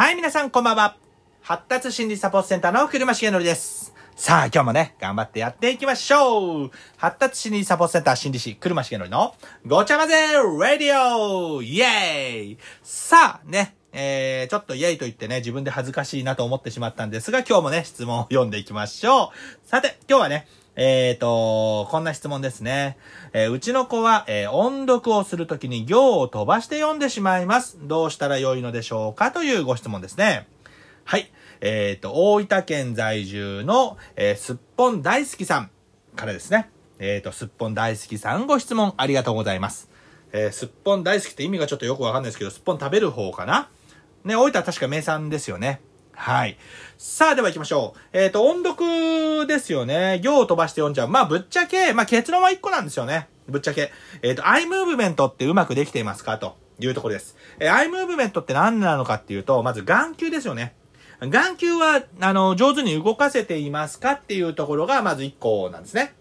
はい、皆さんこんばんは。発達心理サポートセンターの車重則です。さあ、今日もね、頑張ってやっていきましょう発達心理サポートセンター心理師、車重則のごちゃ混ぜラディオイェーイさあ、ね、えー、ちょっとイェイと言ってね、自分で恥ずかしいなと思ってしまったんですが、今日もね、質問を読んでいきましょう。さて、今日はね、えーと、こんな質問ですね。えーうちの子は、えー音読をするときに行を飛ばして読んでしまいます。どうしたらよいのでしょうかというご質問ですね。はい。えーと、大分県在住の、えすっぽん大好きさんからですね。えーと、すっぽん大好きさんご質問ありがとうございます。えーすっぽん大好きって意味がちょっとよくわかんないですけど、すっぽん食べる方かなね、大分は確か名産ですよね。はい。さあ、では行きましょう。えっ、と、音読ですよね。行を飛ばして読んじゃう。まあ、ぶっちゃけ、まあ、結論は1個なんですよね。ぶっちゃけ。えっ、と、アイムーブメントってうまくできていますかというところです。えーアイムーブメントって何なのかっていうと、まず眼球ですよね。眼球は、あの、上手に動かせていますかっていうところが、まず1個なんですね。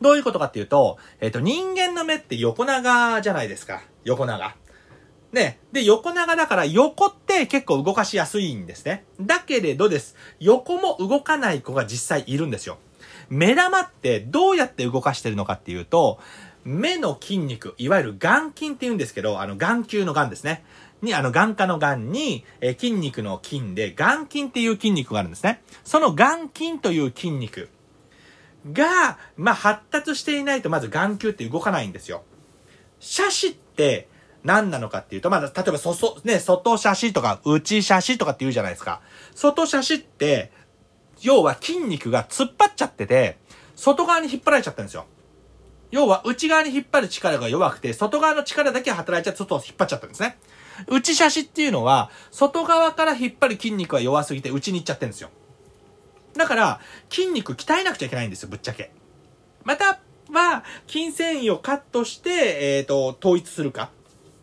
どういうことかっていうと、えっ、と、人間の目って横長じゃないですか。横長。ね。で、横長だから横って結構動かしやすいんですね。だけれどです。横も動かない子が実際いるんですよ。目玉ってどうやって動かしてるのかっていうと、目の筋肉、いわゆる眼筋って言うんですけど、あの眼球の眼ですね。に、あの眼科の眼に、え筋肉の筋で、眼筋っていう筋肉があるんですね。その眼筋という筋肉が、まあ、発達していないとまず眼球って動かないんですよ。斜視って何なのかっていうと、まだ、例えば、そ、そ、ね、外斜視とか、内斜視とかって言うじゃないですか。外斜視って、要は筋肉が突っ張っちゃってて、外側に引っ張られちゃったんですよ。要は、内側に引っ張る力が弱くて、外側の力だけ働いちゃって、外を引っ張っちゃったんですね。内斜視っていうのは、外側から引っ張る筋肉が弱すぎて、内に行っちゃってるんですよ。だから、筋肉鍛えなくちゃいけないんですよ、ぶっちゃけ。または、筋繊維をカットして、えっ、と、統一するか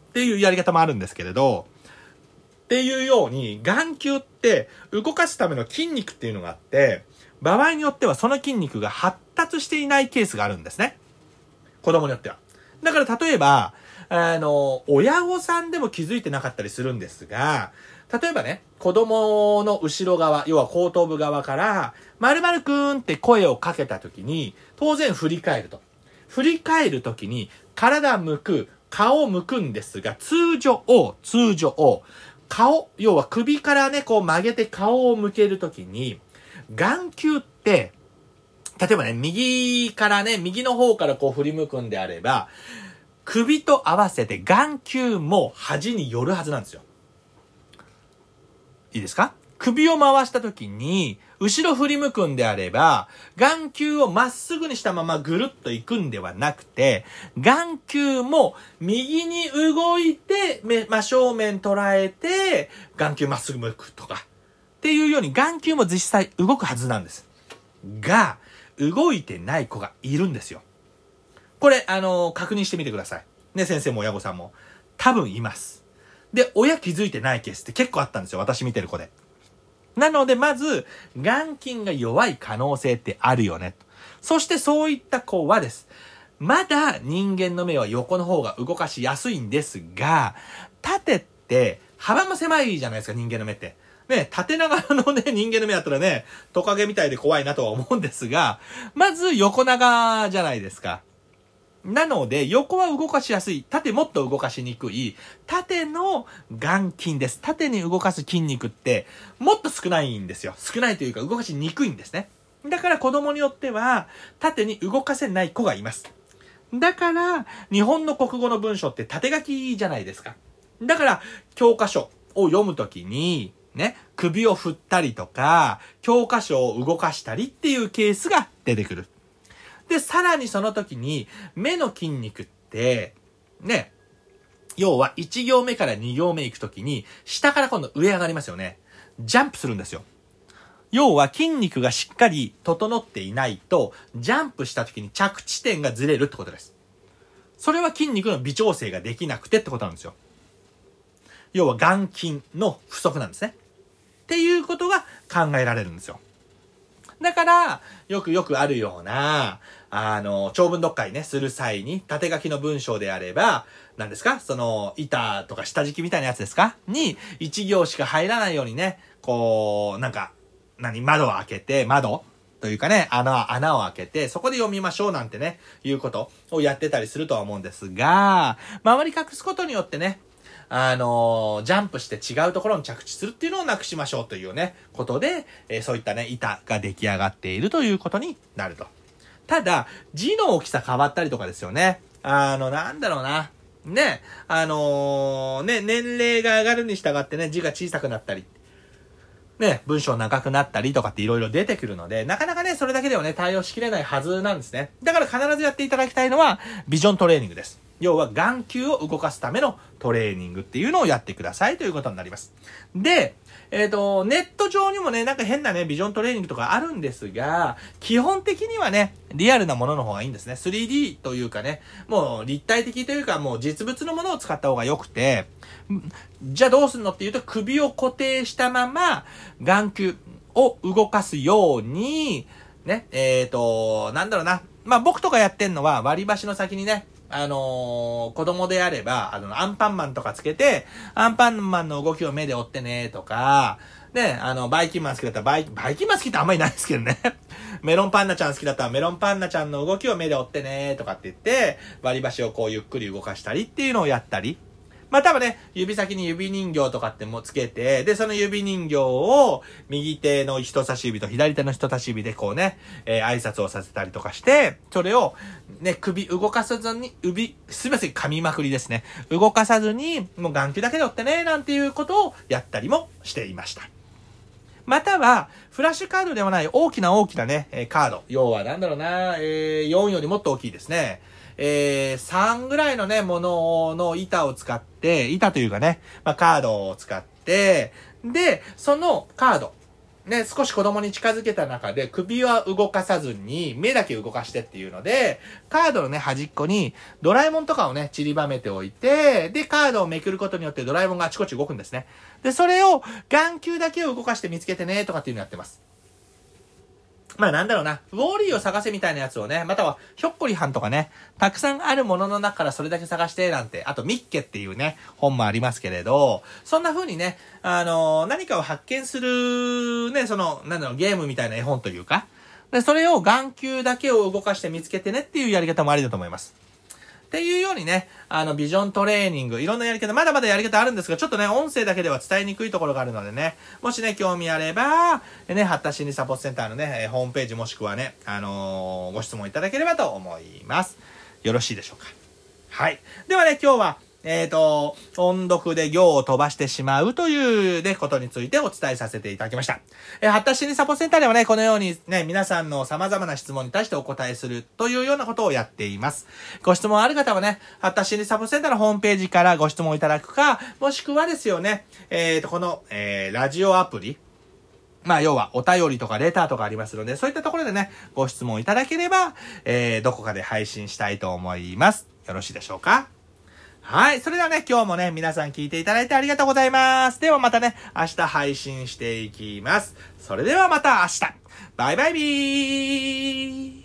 っていうやり方もあるんですけれど、っていうように、眼球って動かすための筋肉っていうのがあって、場合によってはその筋肉が発達していないケースがあるんですね。子供によっては。だから例えば、あの、親御さんでも気づいてなかったりするんですが、例えばね、子供の後ろ側、要は後頭部側から、〇〇くんって声をかけたときに、当然振り返ると。振り返るときに、体向く、顔を向くんですが、通常を、通常を、顔、要は首からね、こう曲げて顔を向けるときに、眼球って、例えばね、右からね、右の方からこう振り向くんであれば、首と合わせて眼球も端に寄るはずなんですよ。いいですか？首を回した時に、後ろ振り向くんであれば、眼球をまっすぐにしたままぐるっと行くんではなくて、眼球も右に動いて、真正面捉えて、眼球まっすぐ向くとか。っていうように眼球も実際動くはずなんです。が、動いてない子がいるんですよ。これ、あの確認してみてください。ね、先生も親御さんも。多分います。で、親気づいてないケースって結構あったんですよ。私見てる子で。なので、まず、眼筋が弱い可能性ってあるよね。そしてそういった子はです。まだ人間の目は横の方が動かしやすいんですが、縦って幅も狭いじゃないですか、人間の目って。ね、縦長のね、人間の目だったらね、トカゲみたいで怖いなとは思うんですが、まず横長じゃないですか。なので、横は動かしやすい。縦もっと動かしにくい。縦の眼筋です。縦に動かす筋肉って、もっと少ないんですよ。少ないというか動かしにくいんですね。だから子供によっては、縦に動かせない子がいます。だから、日本の国語の文章って縦書きじゃないですか。だから、教科書を読むときに、ね、首を振ったりとか、教科書を動かしたりっていうケースが出てくる。で、さらにその時に、目の筋肉って、ね、要は1行目から2行目行く時に、下から今度上上がりますよね。ジャンプするんですよ。要は筋肉がしっかり整っていないと、ジャンプした時に着地点がずれるってことです。それは筋肉の微調整ができなくてってことなんですよ。要は眼筋の不足なんですね。っていうことが考えられるんですよ。だから、よくよくあるような、あの、長文読解ね、する際に、縦書きの文章であれば、何ですか？その、板とか下敷きみたいなやつですか？に、一行しか入らないようにね、こう、なんか、何、窓を開けて、窓というかね、穴、穴を開けて、そこで読みましょうなんてね、いうことをやってたりするとは思うんですが、周り隠すことによってね、あのー、ジャンプして違うところに着地するっていうのをなくしましょうというね、ことで、えー、そういったね、板が出来上がっているということになると。ただ、字の大きさ変わったりとかですよね。あの、なんだろうな。ね、あのー、ね、年齢が上がるに従ってね、字が小さくなったり。ね、文章長くなったりとかって色々出てくるので、なかなかね、それだけではね、対応しきれないはずなんですね。だから必ずやっていただきたいのは、ビジョントレーニングです。要は眼球を動かすためのトレーニングっていうのをやってくださいということになります。で、えっ、ー、と、ネット上にもね、なんか変なね、ビジョントレーニングとかあるんですが、基本的にはね、リアルなものの方がいいんですね。3D というかね、もう立体的というか、もう実物のものを使った方が良くて、じゃあどうすんのっていうと、首を固定したまま、眼球を動かすように、ね、えっ、ー、と、なんだろうな。まあ僕とかやってんのは割り箸の先にね、あのー、子供であれば、あの、アンパンマンとかつけて、アンパンマンの動きを目で追ってね、とか、ね、あの、バイキンマン好きだったらバイ、バイキンマン好きってあんまりないですけどね。メロンパンナちゃん好きだったらメロンパンナちゃんの動きを目で追ってね、とかって言って、割り箸をこうゆっくり動かしたりっていうのをやったり。まあ多分ね、指先に指人形とかってもつけて、で、その指人形を右手の人差し指と左手の人差し指でこうね、えー、挨拶をさせたりとかして、それをね、首動かさずに、指、すみません、噛みまくりですね。動かさずに、もう眼球だけで追ってね、なんていうことをやったりもしていました。または、フラッシュカードではない大きな大きなね、えカード。要はなんだろうな、えー、4よりもっと大きいですね。えー、3ぐらいのね、ものの板を使って、板というかね、まあ、カードを使って、で、そのカード、ね、少し子供に近づけた中で首は動かさずに目だけ動かしてっていうので、カードのね、端っこにドラえもんとかをね、散りばめておいて、で、カードをめくることによってドラえもんがあちこち動くんですね。で、それを眼球だけを動かして見つけてね、とかっていうのやってます。まあなんだろうな、ウォーリーを探せみたいなやつをね、またはひょっこりはんとかね、たくさんあるものの中からそれだけ探してなんて、あとミッケっていうね、本もありますけれど、そんな風にね、あのー、何かを発見する、ね、その、なんだろう、ゲームみたいな絵本というか、で、それを眼球だけを動かして見つけてねっていうやり方もありだと思います。っていうようにね、あの、ビジョントレーニング、いろんなやり方、まだまだやり方あるんですが、ちょっとね、音声だけでは伝えにくいところがあるのでね、もしね、興味あれば、ね、発達心理サポートセンターのね、えホームページもしくはね、あのー、ご質問いただければと思います。よろしいでしょうか？はい。ではね、今日は、えっ、ー、と、音読で行を飛ばしてしまうというね、ことについてお伝えさせていただきました。えー、発達心理サポセンターではね、このようにね、皆さんの様々な質問に対してお答えするというようなことをやっています。ご質問ある方はね、発達心理サポセンターのホームページからご質問いただくか、もしくはですよね、えっ、ー、と、この、えー、ラジオアプリ、まあ、要は、お便りとかレターとかありますので、そういったところでね、ご質問いただければ、えー、どこかで配信したいと思います。よろしいでしょうか？はい。それではね、今日もね、皆さん聞いていただいてありがとうございます。ではまたね、明日配信していきます。それではまた明日。バイバイビー